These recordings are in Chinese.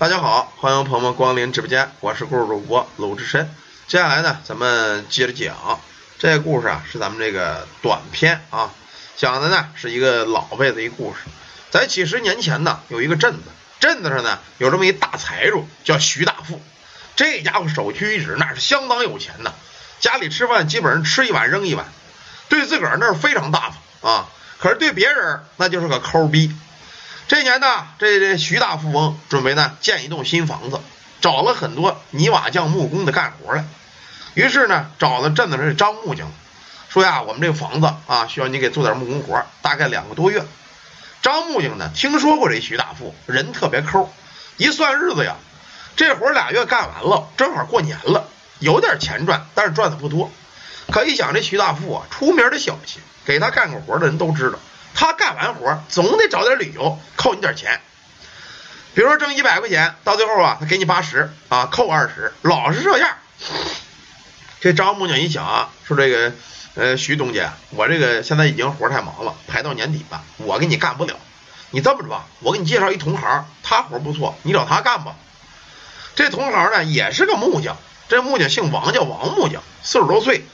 大家好，欢迎朋友们光临直播间，我是故事主播鲁智深。接下来呢，咱们接着讲这个故事啊，是咱们这个短篇啊，讲的呢是一个老辈子一故事。在几十年前呢，有一个镇子，镇子上呢有这么一大财主，叫徐大富。这家伙首屈一指，那是相当有钱的，家里吃饭基本上吃一碗扔一碗，对自个儿那是非常大方啊。可是对别人那就是个抠逼。这年呢，这这徐大富翁准备呢建一栋新房子，找了很多泥瓦匠、木工的干活来。于是呢，找了镇子上的张木匠，说呀，我们这个房子啊，需要你给做点木工活，大概两个多月。张木匠呢，听说过这徐大富，人特别抠，一算日子呀，这活俩月干完了，正好过年了，有点钱赚，但是赚的不多。可一想这徐大富啊，出名的小气，给他干过活的人都知道。他干完活总得找点理由扣你点钱，比如说挣一百块钱，到最后啊，他给你八十啊，扣二十，老是这样。这张木匠一想啊，说这个呃徐东家，我这个现在已经活太忙了，排到年底了，我给你干不了。你这么着吧，我给你介绍一同行，他活不错，你找他干吧。这同行呢也是个木匠，这木匠姓王，叫王木匠，四十多岁。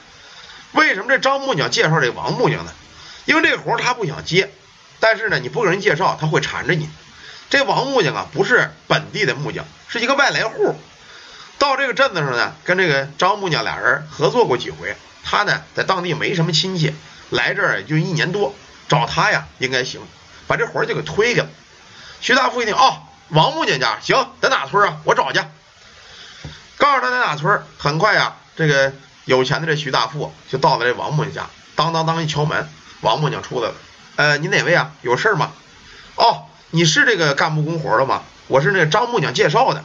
为什么这张木匠介绍这王木匠呢？因为这个活他不想接，但是呢，你不给人介绍，他会缠着你。这王木匠啊，不是本地的木匠，是一个外来户。到这个镇子上呢，跟这个张木匠俩人合作过几回。他呢，在当地没什么亲戚，来这儿也就一年多，找他呀应该行，把这活就给推给了。徐大富一听，哦，王木匠家行，在哪村啊？我找去。告诉他在哪村，很快呀，这个有钱的这徐大富就到了这王木匠家，当当当一敲门。王木匠出来了，呃，你哪位啊？有事吗？哦，你是这个干木工活的吗？我是那张木匠介绍的。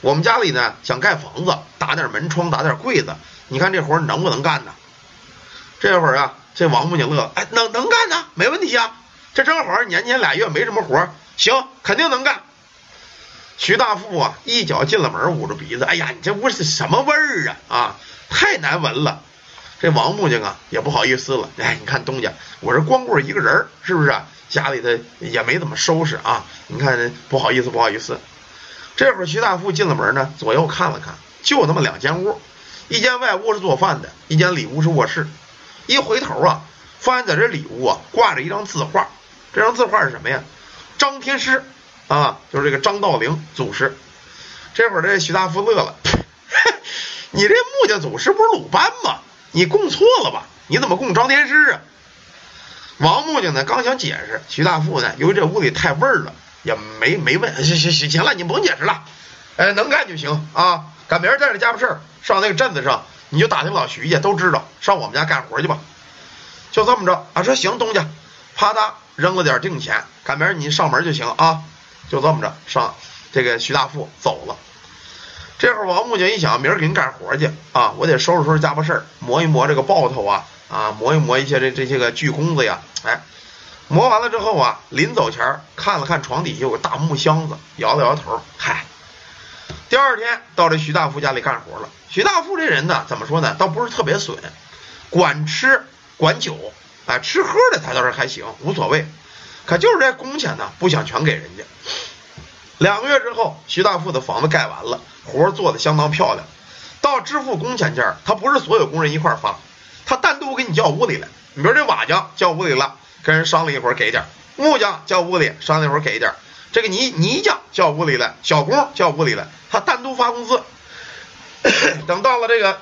我们家里呢想盖房子，打点门窗，打点柜子。你看这活能不能干呢？这会儿啊，这王木匠乐了，哎，能能干呢，没问题啊。这正好年年俩月没什么活，行，肯定能干。徐大富啊，一脚进了门，捂着鼻子，哎呀，你这屋是什么味儿啊？啊，太难闻了。这王木匠啊也不好意思了，哎，你看东家，我是光棍一个人，是不是？家里头也没怎么收拾啊，你看不好意思，不好意思。这会儿徐大富进了门呢，左右看了看，就那么两间屋，一间外屋是做饭的，一间里屋是卧室。一回头啊，发现在这里屋啊挂着一张字画，这张字画是什么呀？张天师啊，就是这个张道陵祖师。这会儿这徐大富乐了，你这木匠祖师不是鲁班吗？你供错了吧？你怎么供张天师啊？王木匠呢？刚想解释，徐大富呢？由于这屋里太味儿了，也没没问。行行行，行了，你甭解释了。哎，能干就行啊。赶明儿带着家伙事儿上那个镇子上，你就打听老徐家，都知道上我们家干活去吧。就这么着啊，说行，东家，啪嗒扔了点定钱，赶明儿你上门就行啊。就这么着上，这个徐大富走了。这会儿王木匠一想，明儿给你干活去啊，我得收拾收拾家伙事儿，磨一磨这个刨头啊，啊，磨一磨一些这这些个锯工子呀，哎，磨完了之后啊，临走前看了看床底下有个大木箱子，摇了摇头，嗨。第二天到这徐大富家里干活了。徐大富这人呢，怎么说呢，倒不是特别损，管吃管酒，哎，吃喝的他倒是还行，无所谓，可就是这工钱呢，不想全给人家。两个月之后，徐大富的房子盖完了。活做的相当漂亮，到支付工钱价，他不是所有工人一块发，他单独给你叫屋里来。你比如这瓦匠叫屋里了，跟人商量一会儿给点；木匠叫屋里商量一会儿给点；这个泥泥匠叫屋里来，小工叫屋里来，他单独发工资。等到了这个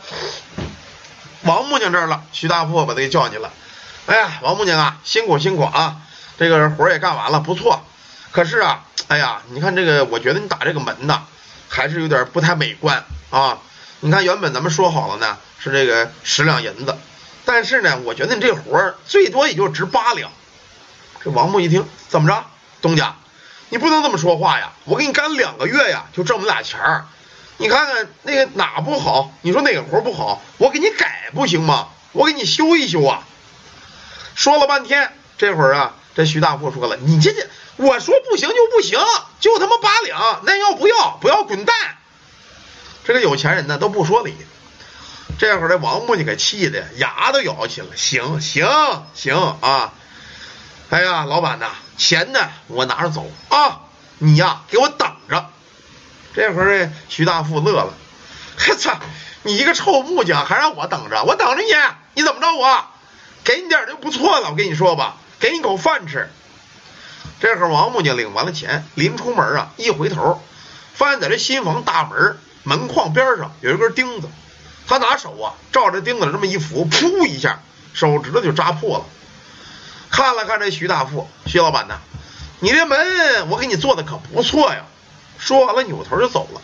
王木匠这儿了，徐大富把他给叫进去了。哎呀，王木匠啊，辛苦辛苦啊，这个活也干完了，不错。可是啊，哎呀，你看这个，我觉得你打这个门呐。还是有点不太美观啊！你看，原本咱们说好了呢，是这个十两银子，但是呢，我觉得你这活儿最多也就值八两。这王木一听，怎么着，东家，你不能这么说话呀！我给你干两个月呀，就挣我们俩钱儿。你看看那个哪不好？你说哪个活不好？我给你改不行吗？我给你修一修啊！说了半天，这会儿啊，这徐大富说了，你这这。我说不行就不行，就他妈八两，那要不要？不要滚蛋！这个有钱人呢都不说理。这会儿这王木匠给气的牙都咬起了，行行行啊！哎呀，老板呐，钱呢我拿着走啊，你呀给我等着。这会儿徐大富乐了，我操，你一个臭木匠还让我等着，我等着你，你怎么着我？给你点就不错了，我跟你说吧，给你口饭吃。这会儿王木匠领完了钱，临出门啊，一回头，发现在这新房大门门框边上有一根钉子，他拿手啊照着钉子这么一扶，噗一下，手指头就扎破了。看了看这徐大富，徐老板呐，你这门我给你做的可不错呀。说完了，扭头就走了。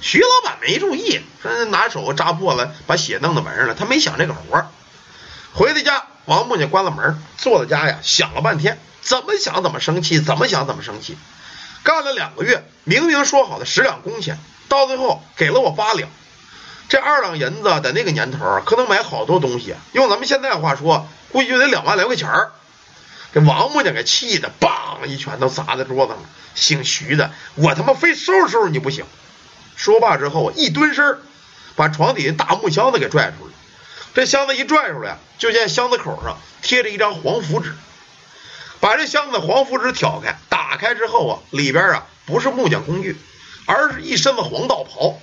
徐老板没注意，说拿手扎破了，把血弄到门上了。他没想这个活儿。回到家，王木匠关了门，坐在家呀，想了半天。怎么想怎么生气，怎么想怎么生气。干了两个月，明明说好的十两工钱，到最后给了我八两。这二两银子在那个年头可能买好多东西，用咱们现在话说，估计就得两万来块钱儿。这王木匠给气的，梆一拳头砸在桌子上。姓徐的，我他妈非收拾收拾你不行！说罢之后，一蹲身，把床底下大木箱子给拽出来。这箱子一拽出来，就见箱子口上贴着一张黄符纸。把这箱子黄符纸挑开，打开之后啊，里边啊不是木匠工具，而是一身子黄道袍，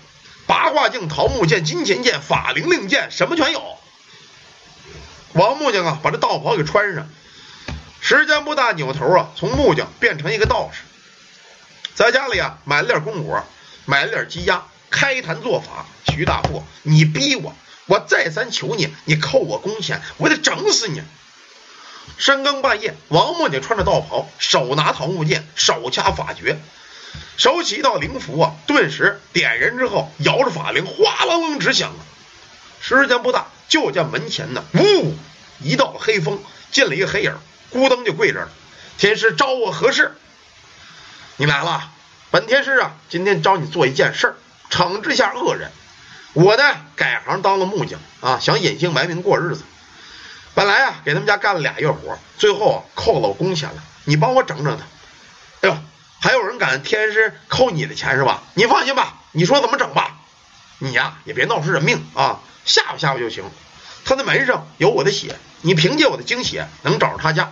八卦镜、桃木剑、金钱剑、法灵令剑，什么全有。王木匠啊，把这道袍给穿上，时间不大，扭头啊，从木匠变成一个道士，在家里啊买了点公果，买了点鸡鸭，开坛做法。徐大富，你逼我，我再三求你，你扣我工钱，我得整死你！深更半夜，王木匠穿着道袍，手拿桃木剑，手掐法诀，手起一道灵符啊！顿时点燃之后，摇着法铃，哗啷啷直响啊！时间不大，就见门前呢，呜，一道黑风进了一个黑影，咕噔就跪这了。天师招我何事？你来了，本天师啊，今天找你做一件事儿，惩治一下恶人。我呢，改行当了木匠啊，想隐姓埋名过日子。本来啊，给他们家干了俩月活，最后扣了我工钱了。你帮我整整他。哎呦，还有人敢天师扣你的钱是吧？你放心吧，你说怎么整吧？你呀也别闹出人命啊，吓唬吓唬就行。他的门上有我的血，你凭借我的精血能找着他家。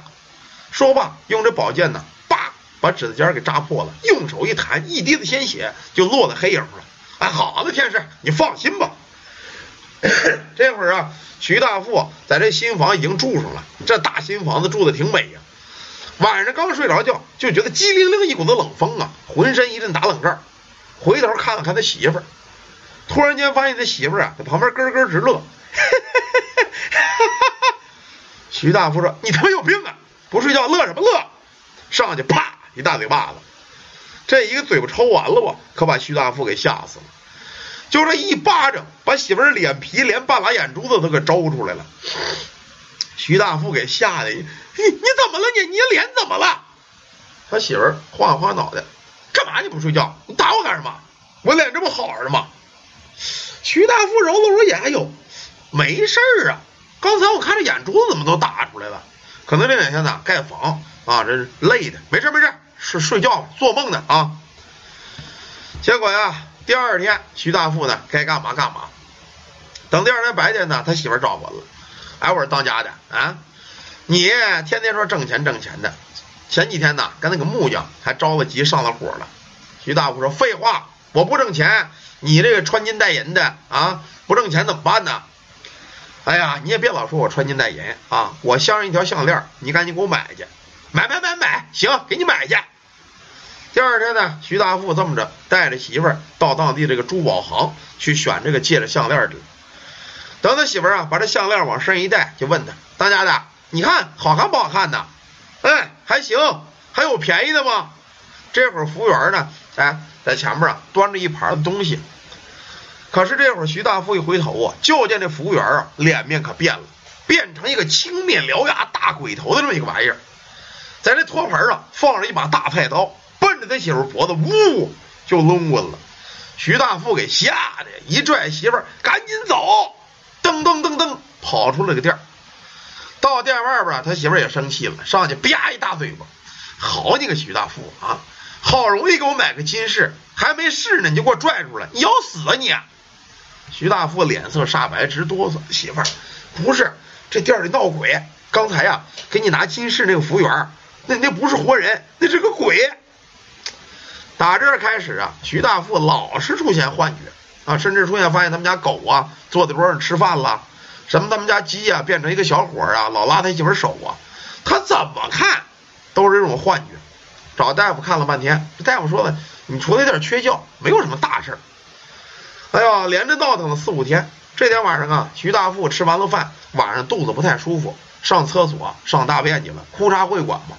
说罢，用这宝剑呢，叭把指甲尖给扎破了，用手一弹，一滴子鲜血就落在黑影上了。哎，好的，天师，你放心吧。这会儿啊。徐大富在这新房已经住上了，这大新房子住的挺美呀。晚上刚睡着觉，就觉得激灵灵一股子冷风啊，浑身一阵打冷战。回头看了看他媳妇儿，突然间发现他媳妇儿啊在旁边咯咯直乐。徐大富说：“你他妈有病啊！不睡觉乐什么乐？”上去啪一大嘴巴子，这一个嘴巴抽完了吧，可把徐大富给吓死了。就这一巴掌，把媳妇儿脸皮连半拉眼珠子都给招出来了。徐大富给吓得，你你怎么了？你你脸怎么了？他媳妇儿晃晃脑袋，干嘛你不睡觉？你打我干什么？我脸这么好着吗？徐大富揉了揉眼，哎呦，没事儿啊。刚才我看这眼珠子怎么都打出来了，可能这两天呢盖房啊，这是累的。没事没事，是睡觉做梦呢啊。结果呀。第二天，徐大富呢该干嘛干嘛。等第二天白天呢，他媳妇找我了。哎，我说当家的啊，你天天说挣钱挣钱的，前几天呢跟那个木匠还着了急上了火了。徐大富说：“废话，我不挣钱，你这个穿金戴银的啊，不挣钱怎么办呢？”哎呀，你也别老说我穿金戴银啊，我镶上一条项链，你赶紧给我买去，买买买买，行，给你买去。第二天呢，徐大富这么着带着媳妇儿到当地这个珠宝行去选这个戒指项链去。等他媳妇儿啊把这项链往身上一戴，就问他：“当家的，你看好看不好看呢？”“哎，还行，还有便宜的吗？”这会儿服务员呢，哎，在前面啊端着一盘东西。可是这会儿徐大富一回头啊，就见这服务员啊脸面可变了，变成一个青面獠牙大鬼头的这么一个玩意儿，在这托盘上放着一把大菜刀。奔着他媳妇脖子，呜就抡过了。徐大富给吓得一拽媳妇，赶紧走，噔噔噔噔跑出了个店。到店外边，他媳妇也生气了，上去啪一大嘴巴。好你个徐大富啊！好容易给我买个金饰，还没试呢，你就给我拽出来，你要死啊你！徐大富脸色煞白，直哆嗦。媳妇，不是这店里闹鬼，刚才呀给你拿金饰那个服务员，那那不是活人，那是个鬼。打这儿开始啊，徐大富老是出现幻觉啊，甚至出现发现他们家狗啊坐在桌上吃饭了，什么他们家鸡啊变成一个小伙啊，老拉他媳妇手啊，他怎么看都是这种幻觉。找大夫看了半天，大夫说了，你除了有点缺觉，没有什么大事儿。哎呀，连着闹腾了四五天。这天晚上啊，徐大富吃完了饭，晚上肚子不太舒服，上厕所上大便去了，哭嚓会管吗？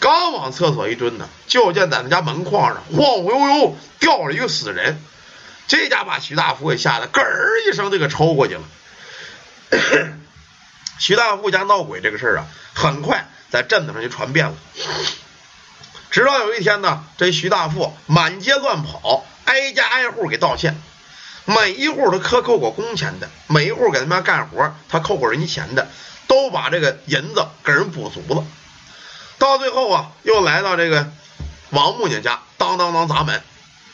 刚往厕所一蹲呢，就见在他家门框上晃晃悠悠掉了一个死人，这家把徐大富给吓得咯儿一声就给抽过去了。徐大富家闹鬼这个事儿啊，很快在镇子上就传遍了。直到有一天呢，这徐大富满街乱跑，挨家挨户给道歉，每一户他克扣过工钱的，每一户给他们家干活他扣过人家钱的，都把这个银子给人补足了。到最后啊，又来到这个王木匠家，当当当砸门。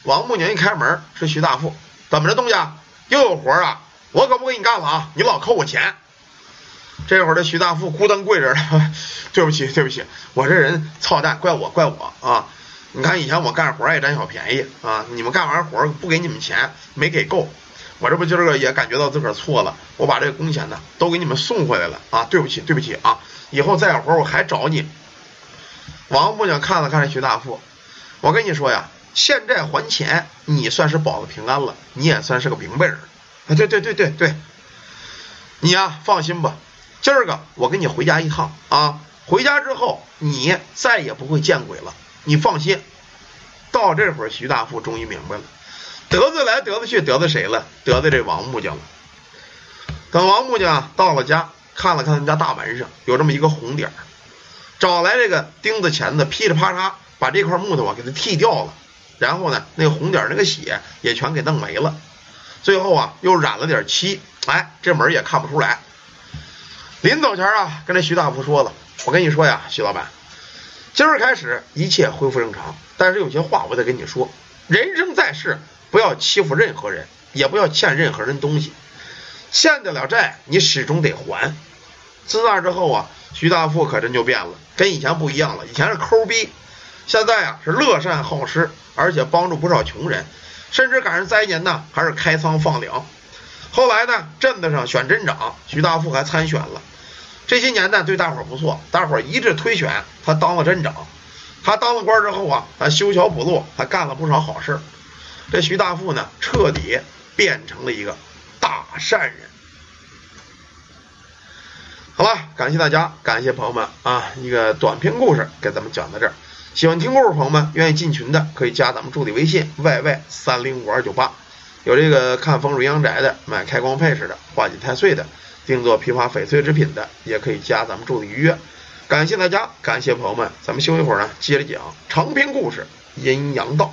王木匠一开门，是徐大富，怎么着，东家又有活啊？我可不给你干了啊！你老扣我钱。这会儿的徐大富咕噔跪着了，对不起，对不起，我这人操蛋，怪我，怪我啊！你看以前我干活爱占小便宜啊，你们干完活不给你们钱，没给够，我这不今儿个也感觉到自个儿错了，我把这个工钱呢都给你们送回来了啊！对不起，对不起啊！以后再有活我还找你。王木匠看了看徐大富，我跟你说呀，欠债还钱，你算是保了平安了，你也算是个明白人。啊，对对对对对，你呀放心吧，今儿个我跟你回家一趟啊，回家之后你再也不会见鬼了，你放心。到这会儿，徐大富终于明白了，得罪来得罪去得罪谁了？得罪这王木匠了。等王木匠到了家，看了看他家大门上有这么一个红点儿。找来这个钉子钳子，噼里啪嚓把这块木头啊给它剃掉了，然后呢，那个红点那个血也全给弄没了。最后啊，又染了点漆，哎，这门也看不出来。临走前啊，跟这徐大夫说了：“我跟你说呀，徐老板，今儿开始一切恢复正常，但是有些话我得跟你说。人生在世，不要欺负任何人，也不要欠任何人东西。欠得了债，你始终得还。自那之后啊。”徐大富可真就变了，跟以前不一样了。以前是抠逼，现在啊是乐善好施，而且帮助不少穷人，甚至赶上灾年呢还是开仓放粮。后来呢，镇子上选镇长，徐大富还参选了。这些年呢，对大伙儿不错，大伙儿一致推选他当了镇长。他当了官之后啊，他修桥补路，还干了不少好事。这徐大富呢，彻底变成了一个大善人。好了，感谢大家，感谢朋友们啊！一个短篇故事给咱们讲到这儿。喜欢听故事朋友们，愿意进群的可以加咱们助理微信 yy 三零五二九八。有这个看风水阳宅的，买开光配饰的，化解太岁的，定做批发翡翠制品的，也可以加咱们助理预约。感谢大家，感谢朋友们，咱们休息会儿呢，接着讲长篇故事《阴阳道》。